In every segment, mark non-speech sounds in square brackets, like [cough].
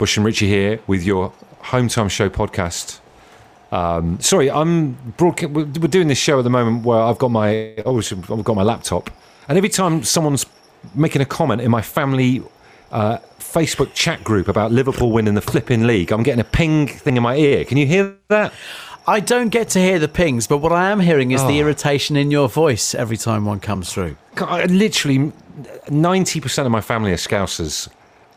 Bush and Richie here with your Home Time Show podcast. Um, sorry, I'm broadca- we're doing this show at the moment where I've got my obviously I've got my laptop, and every time someone's making a comment in my family uh, Facebook chat group about Liverpool winning the flipping league, I'm getting a ping thing in my ear. Can you hear that? I don't get to hear the pings, but what I am hearing is the Oh. irritation in your voice every time one comes through. I- Literally, ninety percent of my family are Scousers.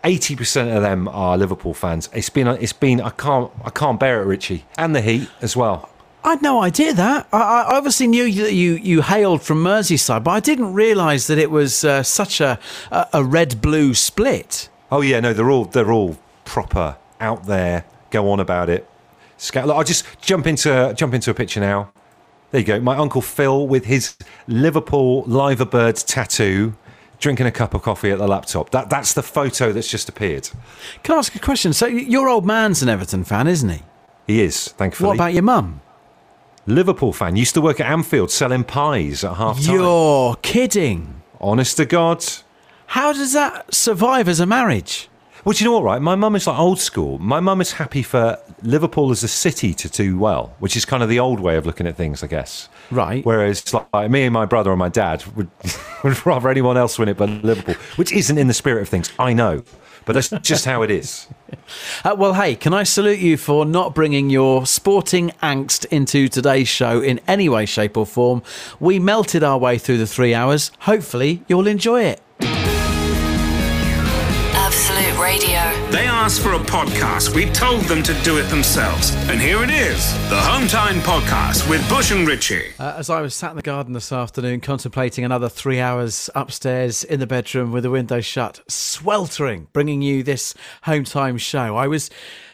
Eighty percent of them are Liverpool fans. It's been, it's been. I can't, I can't bear it, Richie, and the heat as well. I had no idea that. I, I obviously knew that you, you hailed from Merseyside, but I didn't realise that it was uh, such a, a, a red blue split. Oh yeah, no, they're all, they're all proper out there. Go on about it. Scout. I'll just jump into, jump into a picture now. There you go. My uncle Phil with his Liverpool Liverbird tattoo, drinking a cup of coffee at the laptop. That, that's the photo that's just appeared. Can I ask a question? So, your old man's an Everton fan, isn't he? He is, thankfully. What about your mum? Liverpool fan? Used to work at Anfield selling pies at half time. You're kidding. Honest to God. How does that survive as a marriage? Well, do you know what, right? My mum is like old school. My mum is happy for Liverpool as a city to do well, which is kind of the old way of looking at things, I guess. Right. Whereas, like, me and my brother and my dad would, [laughs] would rather anyone else win it but Liverpool, which isn't in the spirit of things. I know. But that's just how it is. [laughs] Uh, well, hey, can I salute you for not bringing your sporting angst into today's show in any way, shape, or form? We melted our way through the three hours. Hopefully, you'll enjoy it. Radio. They asked for a podcast. We told them to do it themselves. And here it is the Hometime Podcast with Bush and Richie. Uh, as I was sat in the garden this afternoon contemplating another three hours upstairs in the bedroom with the window shut, sweltering, bringing you this home time show, I was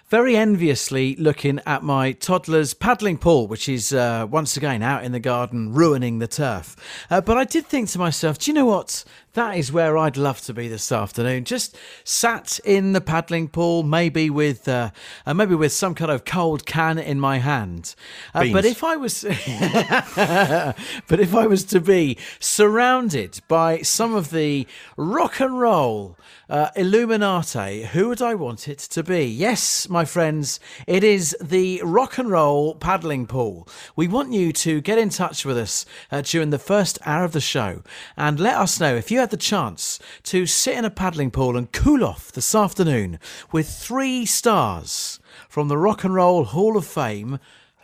very enviously looking at my toddler's paddling pool, which is uh, once again out in the garden ruining the turf. Uh, but I did think to myself, do you know what? That is where I'd love to be this afternoon. Just sat in the paddling pool, maybe with uh, uh, maybe with some kind of cold can in my hand. Uh, but if I was [laughs] but if I was to be surrounded by some of the rock and roll uh, Illuminati, who would I want it to be? Yes, my friends, it is the rock and roll paddling pool. We want you to get in touch with us uh, during the first hour of the show and let us know if you had the chance to sit in a paddling pool and cool off this afternoon with three stars from the Rock and Roll Hall of Fame.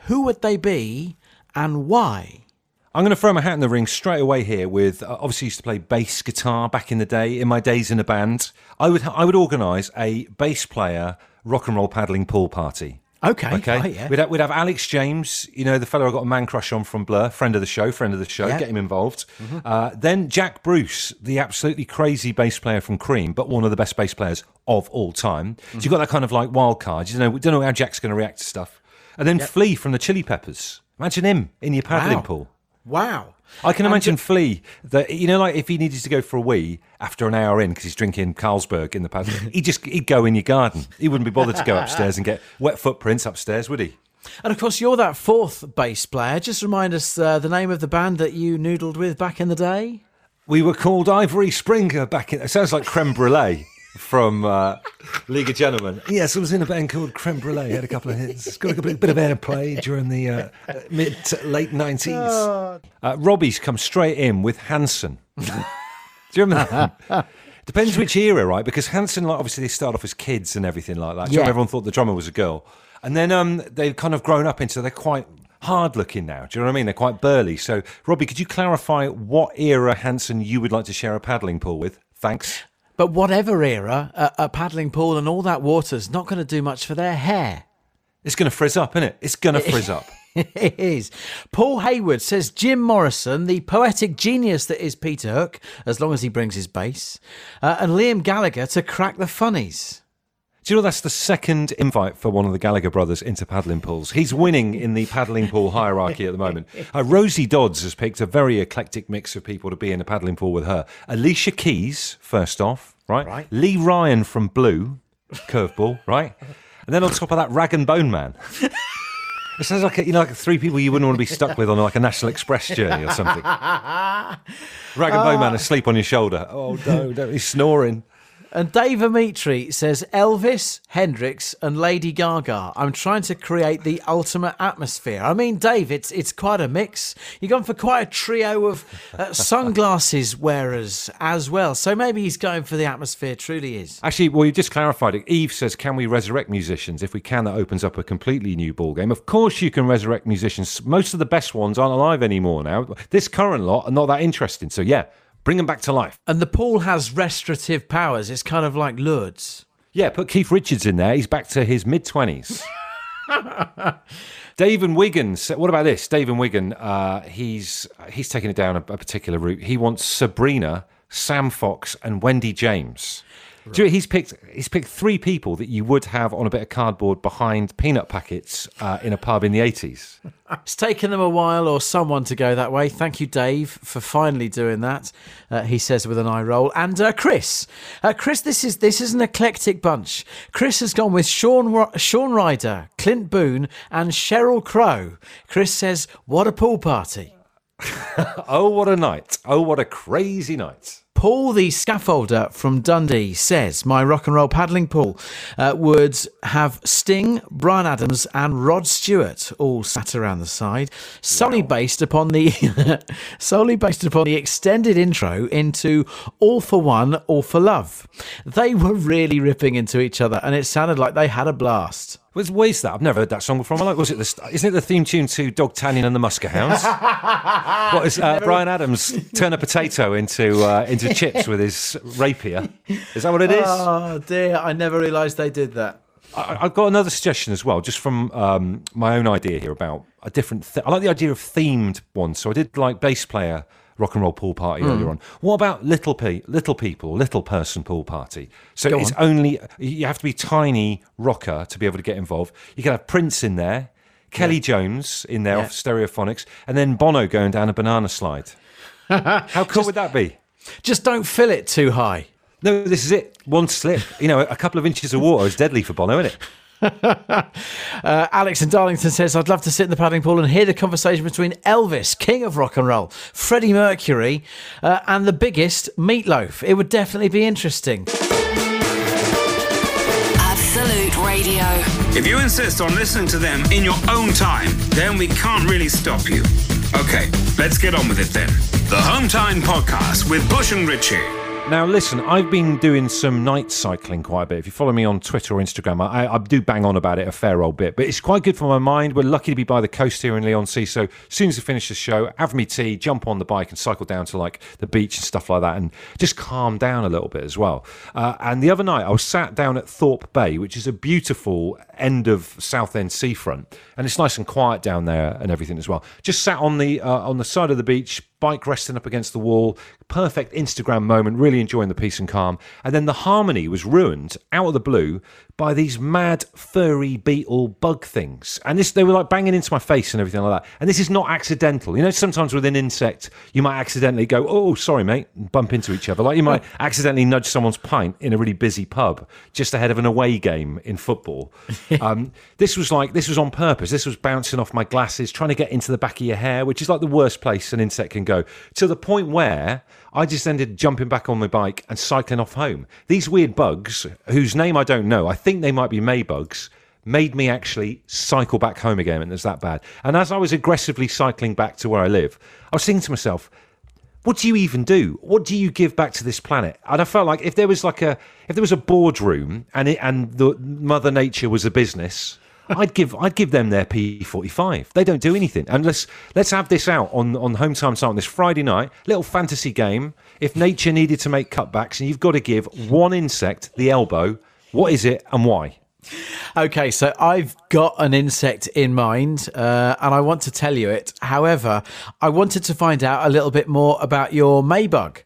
Who would they be and why? I'm going to throw my hat in the ring straight away here. With uh, obviously used to play bass guitar back in the day. In my days in a band, I would I would organise a bass player rock and roll paddling pool party. Okay, Okay, right, yeah. we'd, have, we'd have Alex James, you know, the fellow I got a man crush on from Blur, friend of the show, friend of the show, Yeah. Mm-hmm. get him involved. Uh, then Jack Bruce, the absolutely crazy bass player from Cream, but one of the best bass players of all time. So you've got that kind of like wild card. You don't know, you don't know how Jack's going to react to stuff. And then Flea from the Chili Peppers. Imagine him in your paddling Wow. pool. Wow. I can imagine ju- Flea that you know, like if he needed to go for a wee after an hour in because he's drinking Carlsberg in the pub, [laughs] he'd just he'd go in your garden. He wouldn't be bothered to go upstairs and get wet footprints upstairs, would he? And of course, you're that fourth bass player. Just remind us uh, the name of the band that you noodled with back in the day. We were called Ivory Springer back in. It sounds like creme brulee from uh, League of Gentlemen. Yes, I was in a band called Creme Brulee. Had a couple of hits. Got a bit, bit of airplay during the uh, mid to late nineties. Uh, Robbie's come straight in with Hanson. [laughs] Do you remember that? Depends which era, right? Because Hanson, like, obviously, they start off as kids and everything like that. Yeah. Everyone thought the drummer was a girl, and then um, they've kind of grown up into they're quite hard looking now. Do you know what I mean? They're quite burly. So, Robbie, could you clarify what era Hanson you would like to share a paddling pool with? Thanks. But whatever era, a, a paddling pool and all that water's not going to do much for their hair. It's going to frizz up, isn't it? It's going [laughs] to frizz up. it is. Paul Hayward says Jim Morrison, the poetic genius that is Peter Hook, as long as he brings his bass, uh, and Liam Gallagher to crack the funnies. Do you know that's the second invite for one of the Gallagher brothers into paddling pools? He's winning in the paddling pool hierarchy at the moment. Uh, Rosie Dodds has picked a very eclectic mix of people to be in a paddling pool with her. Alicia Keys, first off, right? Right. Lee Ryan from Blue, curveball, right? And then on top of that, Rag and Bone Man. [laughs] It sounds like you know, like three people you wouldn't want to be stuck with on like a National Express journey or something. [laughs] Rag and Bone Man asleep on your shoulder. Oh no, no, he's snoring. And Dave Amitri says Elvis, Hendrix, and Lady Gaga. I'm trying to create the ultimate atmosphere. I mean, Dave, it's it's quite a mix. You've gone for quite a trio of uh, sunglasses wearers as well. So maybe he's going for the atmosphere. Truly is. Actually, well, you just clarified it. Eve says, "Can we resurrect musicians? If we can, that opens up a completely new ball game. Of course, you can resurrect musicians. Most of the best ones aren't alive anymore now. This current lot are not that interesting. So yeah, bring them back to life. And the pool has restorative powers. It's kind of like Lourdes. Yeah, put Keith Richards in there. He's back to his mid twenties. [laughs] Dave and Wigan. What about this? Dave and Wigan. Uh, he's he's taking it down a, a particular route. He wants Sabrina, Sam Fox, and Wendy James. Do you he's picked he's picked three people that you would have on a bit of cardboard behind peanut packets uh, in a pub in the eighties. It's taken them a while or someone to go that way. Thank you, Dave, for finally doing that. Uh, he says with an eye roll. And uh, Chris, uh, Chris, this is this is an eclectic bunch. Chris has gone with Shaun Shaun Ryder, Clint Boon, and Sheryl Crow. Chris says, "What a pool party." [laughs] Oh, what a night! Oh, what a crazy night! Paul the scaffolder from Dundee says my rock and roll paddling pool uh, would have Sting, Bryan Adams, and Rod Stewart all sat around the side, solely based upon the [laughs] solely based upon the extended intro into All for One, All for Love. They were really ripping into each other, and it sounded like they had a blast. Where's, where's that? I've never heard that song before. I Like, was it the, isn't it the theme tune to Dog Tanyan and the Musker Hounds? [laughs] what is uh, Bryan Adams turn a potato into uh, into [laughs] chips with his rapier? Is that what it is? Oh dear, I never realised they did that. I, I've got another suggestion as well, just from um, my own idea here about a different. Th- I like the idea of themed ones. So I did like bass player rock and roll pool party Hmm. earlier on. What about little pe- little people, little person pool party? So Go it's on. only you have to be tiny rocker to be able to get involved. You can have Prince in there, Kelly Jones in there Yeah. off Stereophonics, and then Bono going down a banana slide. [laughs] How cool would that be? Just don't fill it too high. No, this is it. One slip, you know, a couple of inches of water is deadly for Bono, isn't it? Uh, Alex in Darlington says, I'd love to sit in the paddling pool and hear the conversation between Elvis, king of rock and roll, Freddie Mercury, uh, and the biggest, Meatloaf. It would definitely be interesting. Absolute Radio. If you insist on listening to them in your own time, then we can't really stop you. Okay, let's get on with it then. The Home Time Podcast with Bush and Ritchie. Now, listen, I've been doing some night cycling quite a bit. If you follow me on Twitter or Instagram, I, I do bang on about it a fair old bit, but it's quite good for my mind. We're lucky to be by the coast here in Leigh-on-Sea. So, as soon as I finish the show, have me tea, jump on the bike, and cycle down to like the beach and stuff like that, and just calm down a little bit as well. Uh, and the other night, I was sat down at Thorpe Bay, which is a beautiful end of Southend seafront, and it's nice and quiet down there and everything as well. Just sat on the uh, on the side of the beach, bike resting up against the wall. Perfect Instagram moment, really enjoying the peace and calm. And then the harmony was ruined out of the blue by these mad furry beetle bug things. And this they were like banging into my face and everything like that. And this is not accidental. You know, sometimes with an insect, you might accidentally go, Oh, sorry, mate, and bump into each other. Like you might [laughs] accidentally nudge someone's pint in a really busy pub just ahead of an away game in football. [laughs] um, this was like this was on purpose. This was bouncing off my glasses, trying to get into the back of your hair, which is like the worst place an insect can go. To the point where I just ended jumping back on my bike and cycling off home. These weird bugs, whose name I don't know, I think they might be Maybugs, made me actually cycle back home again, and it's that bad. And as I was aggressively cycling back to where I live, I was thinking to myself, what do you even do? What do you give back to this planet? And I felt like if there was like a if there was a boardroom and it, and the Mother Nature was a business, [laughs] I'd give I'd give them their P forty five. They don't do anything. And let's let's have this out on on home time site on this Friday night. Little fantasy game. If nature needed to make cutbacks, and you've got to give one insect the elbow, what is it and why? Okay, so I've got an insect in mind, uh, and I want to tell you it. However, I wanted to find out a little bit more about your Maybug.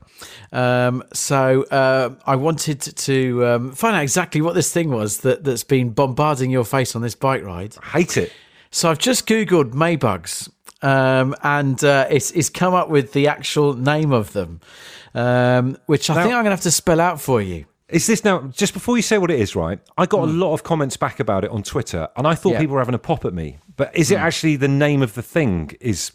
Um, so uh, I wanted to um, find out exactly what this thing was that, that's been bombarding your face on this bike ride. I Hate it. So I've just googled Maybugs, um, and uh, it's, it's come up with the actual name of them, um, which I Now- think I'm going to have to spell out for you. Is this now just before you say what it is, right? I got a lot of comments back about it on Twitter, and I thought Hmm. Yeah. people were having a pop at me. But is it actually the name of the thing? Is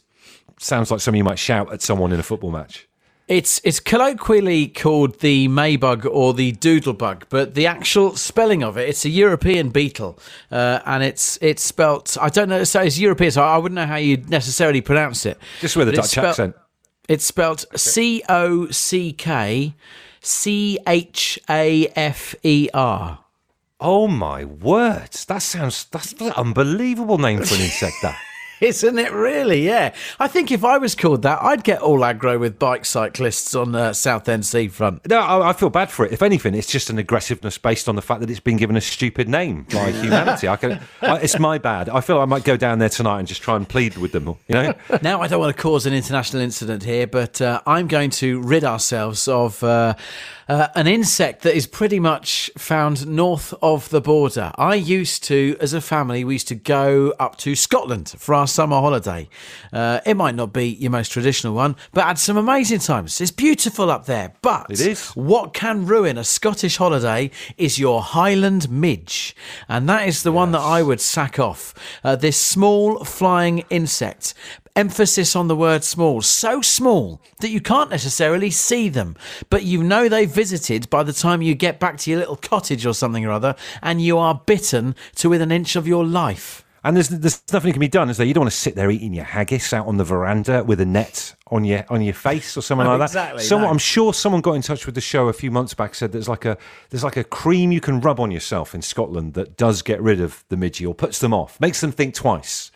sounds like something you might shout at someone in a football match. It's it's colloquially called the Maybug or the Doodlebug, but the actual spelling of it, it's a European beetle, uh, and it's it's spelt. I don't know. So it's European, so I wouldn't know how you'd necessarily pronounce it. Just with a Dutch spelt- accent. It's spelt C O C K C H A F E R. Oh my words! That sounds that's an unbelievable name for an insect. That. [laughs] Isn't it really? Yeah. I think if I was called that, I'd get all aggro with bike cyclists on the Southend seafront. No, I, I feel bad for it. If anything, it's just an aggressiveness based on the fact that it's been given a stupid name by [laughs] humanity. I can, I, it's my bad. I feel I might go down there tonight and just try and plead with them. You know, [laughs] Now, I don't want to cause an international incident here, but uh, I'm going to rid ourselves of uh, uh, an insect that is pretty much found north of the border. I used to, as a family, we used to go up to Scotland for our summer holiday. Uh, it might not be your most traditional one, but had some amazing times. It's beautiful up there, but It is. what can ruin a Scottish holiday is your Highland midge. And that is the one that I would sack off. Uh, this small flying insect. Emphasis on the word small. So small that you can't necessarily see them, but you know they visited by the time you get back to your little cottage or something or other, and you are bitten to within an inch of your life. And there's there's nothing that can be done. Is there? You don't want to sit there eating your haggis out on the veranda with a net on your on your face or something like that. exactly, Someone, no. I'm sure someone got in touch with the show a few months back. Said there's like a there's like a cream you can rub on yourself in Scotland that does get rid of the midgie or puts them off, makes them think twice.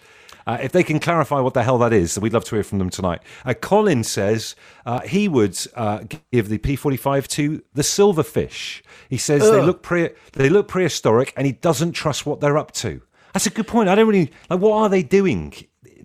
Uh, if they can clarify what the hell that is, we'd love to hear from them tonight. Uh, Colin says uh, he would uh, give the P45 to the silverfish. He says they look pre- they look prehistoric, and he doesn't trust what they're up to. That's a good point. I don't really like. What are they doing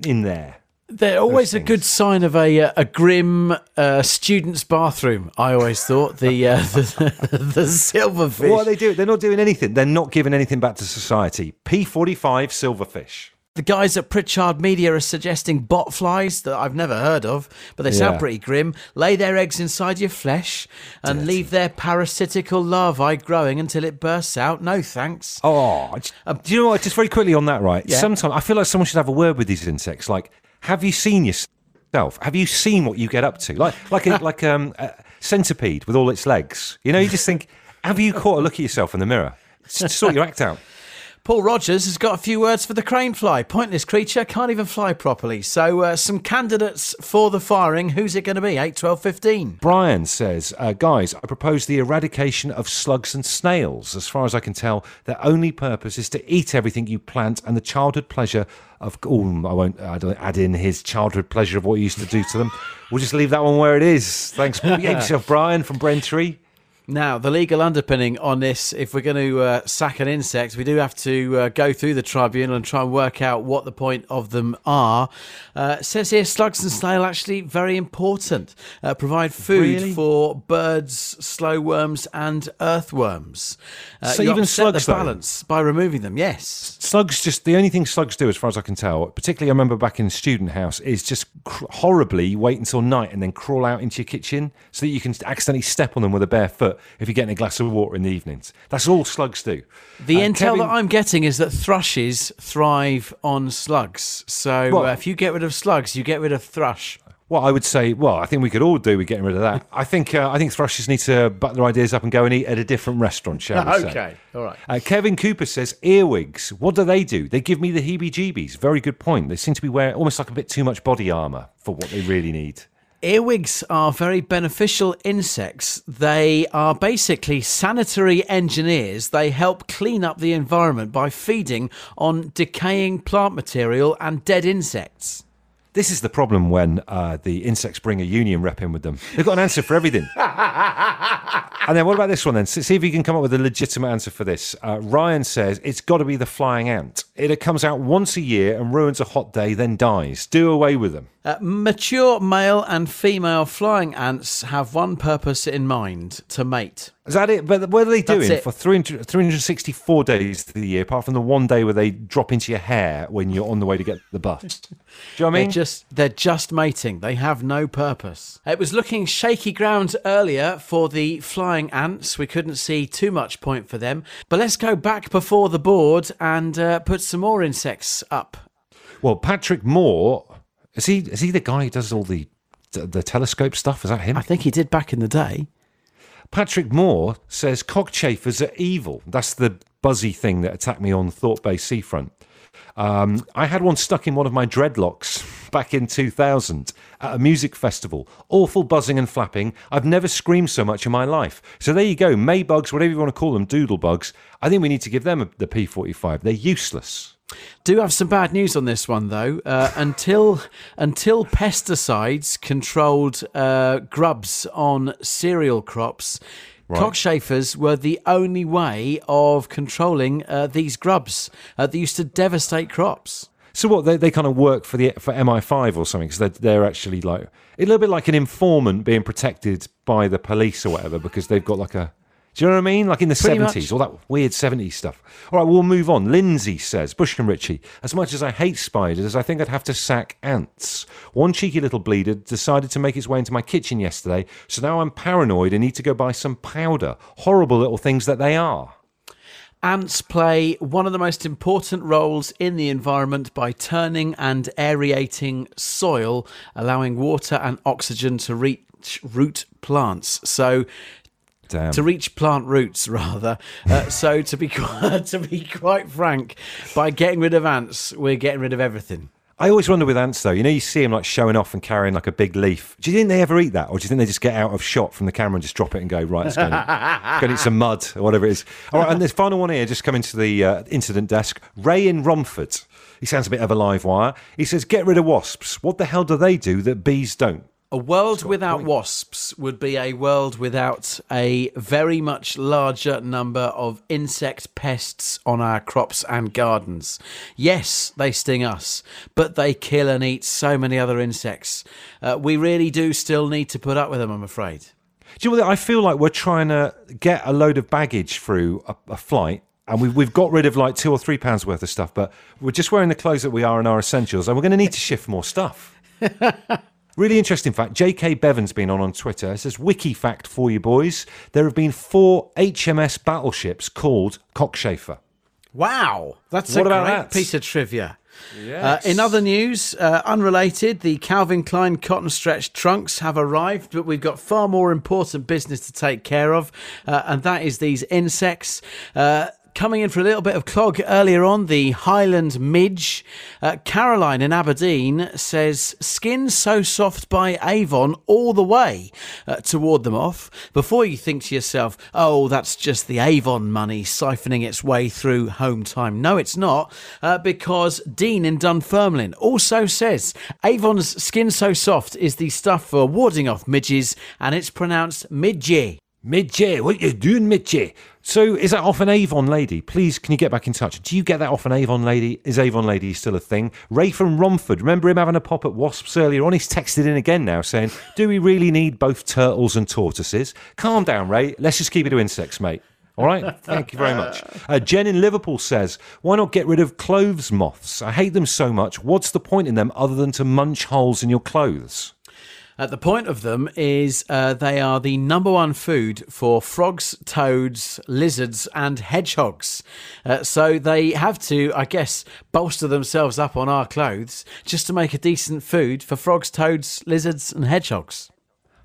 in there? They're always a good sign of a uh, a grim uh, student's bathroom. I always thought the uh, [laughs] the, the silverfish. What are they doing? They're not doing anything. They're not giving anything back to society. P45 silverfish. The guys at Pritchard Media are suggesting bot flies that I've never heard of, but they sound pretty grim. Lay their eggs inside your flesh and leave their parasitical larvae growing until it bursts out. No thanks. Oh, I do you know what? Just very quickly on that, right? Yeah. Sometimes I feel like someone should have a word with these insects. Like, have you seen yourself? Have you seen what you get up to? Like, like a [laughs] like um, a centipede with all its legs. You know, you just think, have you caught a look at yourself in the mirror? Sort your act out. Paul Rogers has got a few words for the crane fly. Pointless creature, can't even fly properly. So, uh, some candidates for the firing. Who's it going to be? 8, 12, 15. Brian says, uh, guys, I propose the eradication of slugs and snails. As far as I can tell, their only purpose is to eat everything you plant, and the childhood pleasure of. Oh, I won't I don't add in his childhood pleasure of what he used to do to them. We'll just leave that one where it is. Thanks. [laughs] Behave yourself, Brian from Braintree. Now, the legal underpinning on this, if we're going to uh, sack an insect, we do have to uh, go through the tribunal and try and work out what the point of them are. Uh, says here, slugs and snail actually very important. Uh, provide food Really? for birds, slow worms, and earthworms. Uh, So you even upset slugs, the though? balance by removing them. Yes. Slugs just the only thing slugs do, as far as I can tell, particularly I remember back in student house, is just cr- horribly wait until night and then crawl out into your kitchen so that you can accidentally step on them with a bare foot if you're getting a glass of water in the evenings. That's all slugs do. The intel Kevin- that I'm getting is that thrushes thrive on slugs. So Well- uh, if you get rid of slugs, you get rid of thrush. Well, I would say, well, I think we could all do with getting rid of that. [laughs] I think uh, I think thrushes need to butt their ideas up and go and eat at a different restaurant, shall we say? Okay, all right. Uh, Kevin Cooper says earwigs. What do they do? They give me the heebie-jeebies. Very good point. They seem to be wearing almost like a bit too much body armor for what they really need. Earwigs are very beneficial insects. They are basically sanitary engineers. They help clean up the environment by feeding on decaying plant material and dead insects. This is the problem when uh, the insects bring a union rep in with them. They've got an answer for everything. [laughs] and then what about this one then? See if you can come up with a legitimate answer for this. Uh, Ryan says it's got to be the flying ant. It comes out once a year and ruins a hot day, then dies. Do away with them. Uh, mature male and female flying ants have one purpose in mind to mate. Is that it? But what are they That's doing it. for 300, 364 days of the year, apart from the one day where they drop into your hair when you're on the way to get the bus? [laughs] Do you know what I They're mean? just they're just mating. They have no purpose. It was looking shaky ground earlier for the flying ants. We couldn't see too much point for them. But let's go back before the board and uh, put some more insects up. Well, Patrick Moore is he? Is he the guy who does all the the, telescope stuff. Is that him? I think he did back in the day. Patrick Moore says cockchafers are evil. That's the buzzy thing that attacked me on Thorpe Bay Seafront. Um, I had one stuck in one of my dreadlocks [laughs] back in 2000 at a music festival. Awful buzzing and flapping. I've never screamed so much in my life. So there you go. Maybugs, whatever you want to call them, doodle bugs. I think we need to give them a, the P45. They're useless. Do have some bad news on this one though. Uh, until until pesticides controlled uh, grubs on cereal crops, cockchafers were the only way of controlling uh, these grubs uh, that used to devastate crops. So what? They, they kind of work for the for MI5 or something because they're, they're actually like a little bit like an informant being protected by the police or whatever because they've got like a. Do you know what I mean? Like in the Pretty seventies, all that weird seventies stuff. All right, we'll move on. Lindsay says, Bush and Richie, as much as I hate spiders, I think I'd have to sack ants. One cheeky little bleeder decided to make its way into my kitchen yesterday, so now I'm paranoid and need to go buy some powder. Horrible little things that they are. Ants play one of the most important roles in the environment by turning and aerating soil, allowing water and oxygen to reach root plants. So, Damn. to reach plant roots [laughs] rather. Uh, so to be quite, [laughs] to be quite frank, by getting rid of ants, we're getting rid of everything. I always wonder with ants though. You know, you see them like showing off and carrying like a big leaf. Do you think they ever eat that, or do you think they just get out of shot from the camera and just drop it and go right? Let's go, and, go and eat some mud or whatever it is. All right, and this final one here, just coming to the uh, incident desk. Ray in Romford. He sounds a bit of a live wire. He says, "Get rid of wasps. What the hell do they do that bees don't?" A world got a without wasps would be a world without a very much larger number of insect pests on our crops and gardens. Yes, they sting us, but they kill and eat so many other insects. Uh, we really do still need to put up with them, I'm afraid. Do you know what? I feel like we're trying to get a load of baggage through a, a flight. And we've, we've got rid of like two or three pounds worth of stuff, but we're just wearing the clothes that we are in our essentials, and we're going to need to shift more stuff. [laughs] Really interesting fact. J.K. Bevan's been on on Twitter. It says, Wiki fact for you boys. There have been four HMS battleships called Cockchafer. Wow, that's What a about great that? piece of trivia. Uh, in other news, uh, unrelated, the Calvin Klein cotton stretch trunks have arrived, but we've got far more important business to take care of, uh, and that is these insects. Coming in for a little bit of clog earlier on, the Highland Midge. Uh, Caroline in Aberdeen says, Skin so soft by Avon all the way uh, to ward them off. Before you think to yourself, oh, that's just the Avon money siphoning its way through home time. No, it's not, uh, because Dean in Dunfermline also says, Avon's Skin So Soft is the stuff for warding off midges, and it's pronounced midgie. Midge, what you doing, Midge? So is that off an Avon lady? Please, can you get back in touch? Do you get that off an Avon lady? Is Avon lady still a thing? Ray from Romford, remember him having a pop at wasps earlier on? He's texted in again now saying, do we really need both turtles and tortoises? Calm down, Ray. Let's just keep it to insects, mate. All right, thank you very much. Uh, Jen in Liverpool says, Why not get rid of clothes moths? I hate them so much. What's the point in them other than to munch holes in your clothes? Uh, the point of them is uh, they are the number one food for frogs, toads, lizards, and hedgehogs. Uh, so they have to, I guess, bolster themselves up on our clothes just to make a decent food for frogs, toads, lizards, and hedgehogs.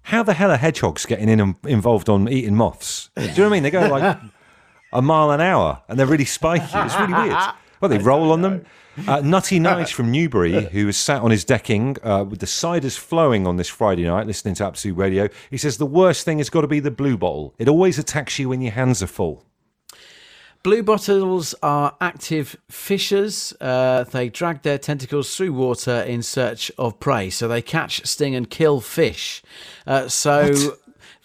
How the hell are hedgehogs getting in involved on eating moths? Do you know what I mean? They go like [laughs] a mile an hour and they're really spiky. It's really weird. Well, they roll on them. Uh, Nutty Nige from Newbury, who was sat on his decking uh, with the ciders flowing on this Friday night, listening to Absolute Radio, he says the worst thing has got to be the blue bottle. It always attacks you when your hands are full. Blue bottles are active fishers. Uh, they drag their tentacles through water in search of prey. So they catch, sting, and kill fish. Uh, so.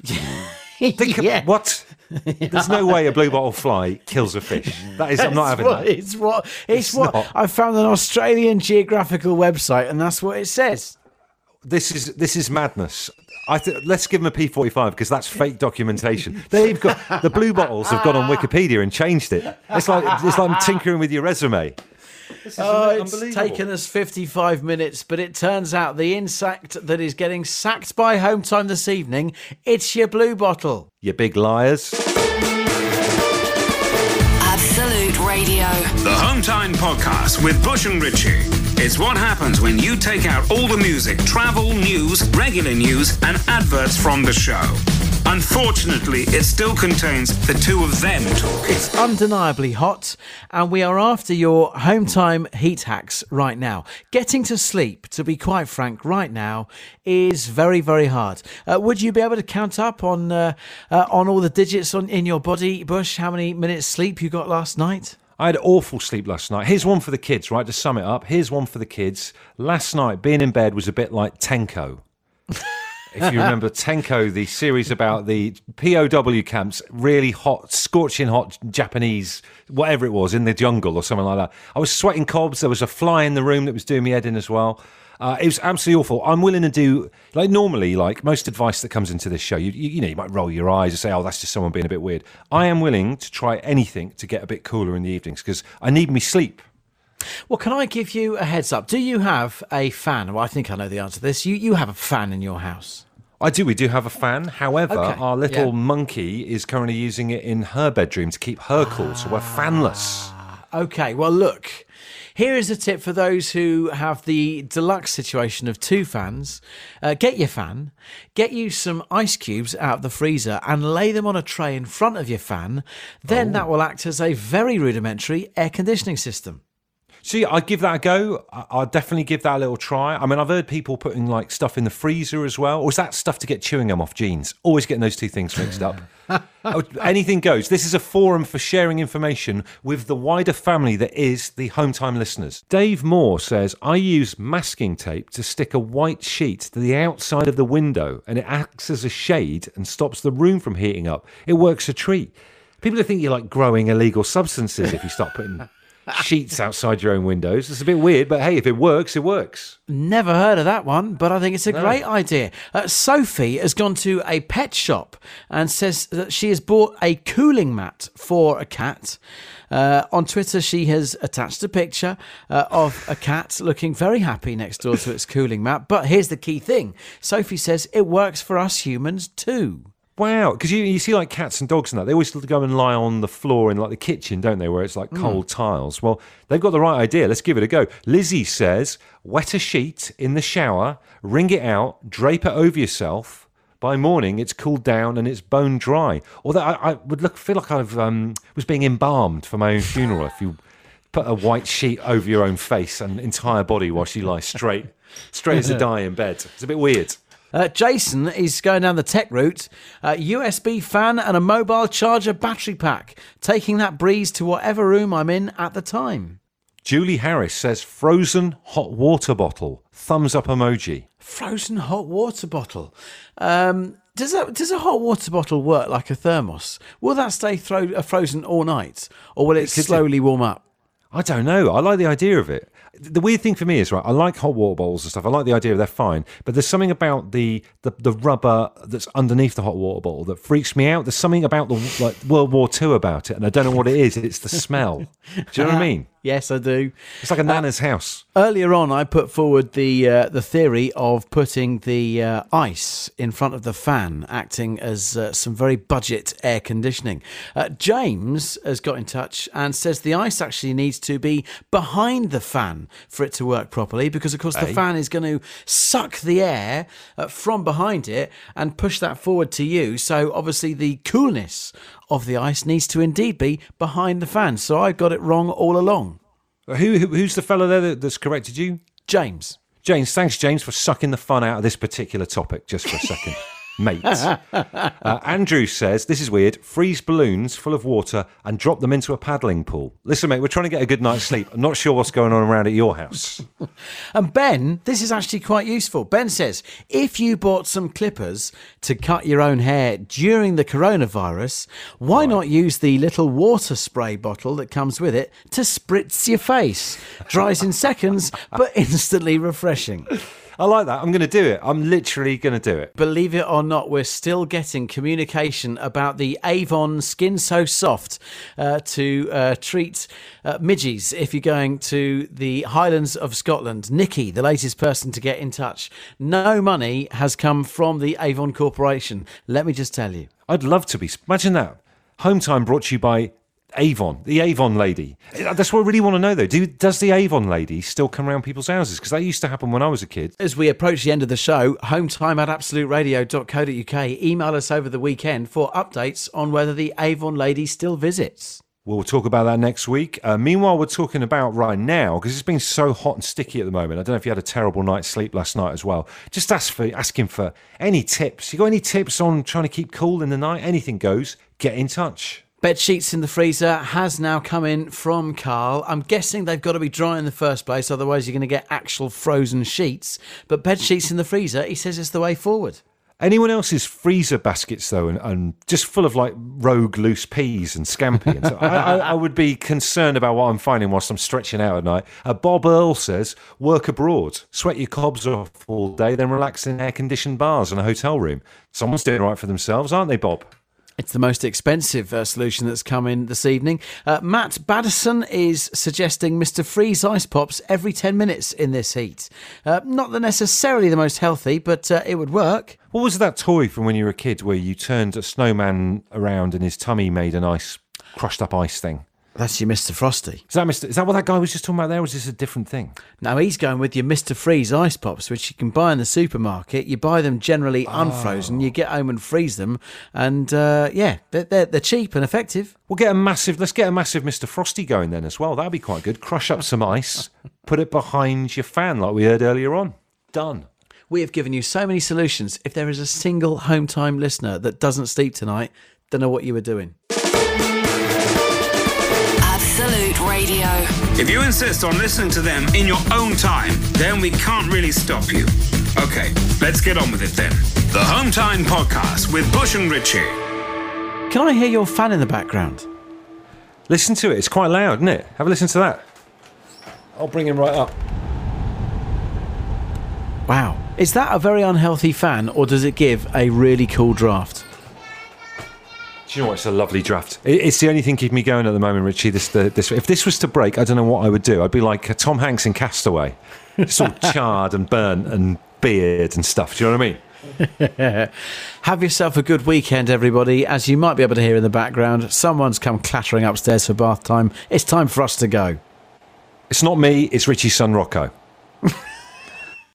[laughs] Think of- yeah. what? [laughs] There's no way a blue bottle fly kills a fish. That is, I'm not having what, that. It's what it's, It's what not. I found an Australian geographical website, and that's what it says. This is this is madness. I th- let's give them a P45 because that's fake documentation. They've got the blue bottles have gone on Wikipedia and changed it. It's like it's like tinkering with your resume. This is Oh, it's taken us 55 minutes, but it turns out the insect that is getting sacked by home time this evening, it's your blue bottle. You big liars. Absolute Radio. The Home Time Podcast with Bush and Ritchie. It's what happens when you take out all the music, travel, news, regular news, and adverts from the show. Unfortunately, it still contains the two of them talking. It's undeniably hot, and we are after your home time heat hacks right now. Getting to sleep, to be quite frank, right now is very, very hard. Uh, would you be able to count up on uh, uh, on all the digits on in your body, Bush? How many minutes sleep you got last night? I had awful sleep last night. Here's one for the kids, right? To sum it up, here's one for the kids. Last night, being in bed was a bit like Tenko. [laughs] if you remember [laughs] Tenko, the series about the POW camps, really hot, scorching hot Japanese, whatever it was, in the jungle or something like that. I was sweating cobs. There was a fly in the room that was doing me head in as well. Uh, it was absolutely awful. I'm willing to do like normally, like most advice that comes into this show. You, you, you know, you might roll your eyes and say, "Oh, that's just someone being a bit weird." I am willing to try anything to get a bit cooler in the evenings because I need me sleep. Well, can I give you a heads up? Do you have a fan? Well, I think I know the answer to this. You you have a fan in your house. I do. We do have a fan. However, Okay, our little yeah. monkey is currently using it in her bedroom to keep her cool. So we're fanless. Okay, well, look, here is a tip for those who have the deluxe situation of two fans. Uh, get your fan, get you some ice cubes out of the freezer, and lay them on a tray in front of your fan. Then that will act as a very rudimentary air conditioning system. See, I'd give that a go. I'd definitely give that a little try. I mean, I've heard people putting like stuff in the freezer as well. Or is that stuff to get chewing gum off jeans? Always getting those two things mixed up. [laughs] Anything goes. This is a forum for sharing information with the wider family that is the home time listeners. Dave Moore says, I use masking tape to stick a white sheet to the outside of the window and it acts as a shade and stops the room from heating up. It works a treat. People think you're like growing illegal substances if you start putting sheets outside your own windows. It's a bit weird, but hey, if it works, it works. Never heard of that one, but I think it's a great idea. Uh, Sophie has gone to a pet shop and says that she has bought a cooling mat for a cat. Uh, on Twitter, she has attached a picture uh, of a cat looking very happy next door to its cooling mat. But here's the key thing Sophie says it works for us humans too. Wow, because you, you see like cats and dogs and that, they always go and lie on the floor in like the kitchen, don't they, where it's like cold tiles. Well, they've got the right idea. Let's give it a go. Lizzie says, wet a sheet in the shower, wring it out, drape it over yourself. By morning, it's cooled down and it's bone dry. Although I, I would look feel like I um, was being embalmed for my own funeral if you put a white sheet over your own face and entire body while she lies straight, straight as a [laughs] die in bed. It's a bit weird. Uh, Jason is going down the tech route. Uh, USB fan and a mobile charger battery pack, taking that breeze to whatever room I'm in at the time. Julie Harris says frozen hot water bottle. Thumbs up emoji. Frozen hot water bottle. Um, does a, does a hot water bottle work like a thermos? Will that stay thro- frozen all night, or will it do. slowly warm up? I don't know. I like the idea of it. The weird thing for me is right. I like hot water bottles and stuff. I like the idea of they're fine, but there's something about the the, the rubber that's underneath the hot water bottle that freaks me out. There's something about the like World War II about it, and I don't know what it is. It's the smell. Do you know what I uh-huh. mean? Yes, I do. It's like a nana's house. Earlier on, I put forward the uh, the theory of putting the uh, ice in front of the fan, acting as uh, some very budget air conditioning. Uh, James has got in touch and says the ice actually needs to be behind the fan for it to work properly, because of course the fan is going to suck the air uh, from behind it and push that forward to you. So obviously the coolness of the ice needs to indeed be behind the fan. So I got it wrong all along. Uh, who, who who's the fellow there that, that's corrected you? James. James, thanks, James, for sucking the fun out of this particular topic just for a second. [laughs] Mate. Uh, Andrew says, This is weird. Freeze balloons full of water and drop them into a paddling pool. Listen, mate, we're trying to get a good night's sleep. I'm not sure what's going on around at your house. [laughs] And Ben, this is actually quite useful. Ben says if you bought some clippers to cut your own hair during the coronavirus, why not use the little water spray bottle that comes with it to spritz your face? Dries in seconds, but [laughs] instantly refreshing. I like that. I'm going to do it. I'm literally going to do it. Believe it or not, we're still getting communication about the Avon Skin So Soft uh, to uh, treat uh, midges if you're going to the Highlands of Scotland. Nikki, the latest person to get in touch. No money has come from the Avon Corporation. Let me just tell you. I'd love to be. Imagine that. Home time brought to you by Avon, the Avon lady. That's what I really want to know, though. Do, does the Avon lady still come around people's houses? Because that used to happen when I was a kid. As we approach the end of the show, hometime at absoluteradio.co.uk. Email us over the weekend for updates on whether the Avon lady still visits. We'll talk about that next week. Uh, meanwhile, we're talking about right now because it's been so hot and sticky at the moment. I don't know if you had a terrible night's sleep last night as well. Just ask for asking for any tips. You got any tips on trying to keep cool in the night? Anything goes. Get in touch. Bed sheets in the freezer has now come in from Carl. I'm guessing they've got to be dry in the first place, otherwise you're going to get actual frozen sheets. But bed sheets in the freezer, he says, is the way forward. Anyone else's freezer baskets though, and, and just full of like rogue loose peas and scampi, and I, I, I would be concerned about what I'm finding whilst I'm stretching out at night. Uh, Bob Earl says, work abroad, sweat your cobs off all day, then relax in air-conditioned bars in a hotel room. Someone's doing right for themselves, aren't they, Bob? It's the most expensive uh, solution that's come in this evening. Uh, Matt Baddison is suggesting Mr. Freeze ice pops every 10 minutes in this heat. Uh, not necessarily the most healthy, but uh, it would work. What was that toy from when you were a kid where you turned a snowman around and his tummy made a nice crushed up ice thing? That's your Mr. Frosty. Is that Mr. Is that what that guy was just talking about there? Or is this a different thing? Now he's going with your Mr. Freeze ice pops, which you can buy in the supermarket. You buy them generally unfrozen. You get home and freeze them, and uh, yeah, they're, they're, they're cheap and effective. We'll get a massive. Let's get a massive Mr. Frosty going then as well. That'd be quite good. Crush up some ice, [laughs] put it behind your fan like we heard earlier on. Done. We have given you so many solutions. If there is a single home time listener that doesn't sleep tonight, don't know what you were doing. Radio. If you insist on listening to them in your own time, then we can't really stop you. Okay, let's get on with it then. The Home Time Podcast with Bush and Ritchie. Can I hear your fan in the background? Listen to it. It's quite loud, isn't it? Have a listen to that. I'll bring him right up. Wow. Is that a very unhealthy fan, or does it give a really cool draft? Do you know what? It's a lovely draft. It's the only thing keeping me going at the moment, Richie. This, the, this. If this was to break, I don't know what I would do. I'd be like uh, Tom Hanks in Castaway, it's all [laughs] charred and burnt and beard and stuff. Do you know what I mean? [laughs] Have yourself a good weekend, everybody. As you might be able to hear in the background, someone's come clattering upstairs for bath time. It's time for us to go. It's not me. It's Richie's son Rocco. [laughs]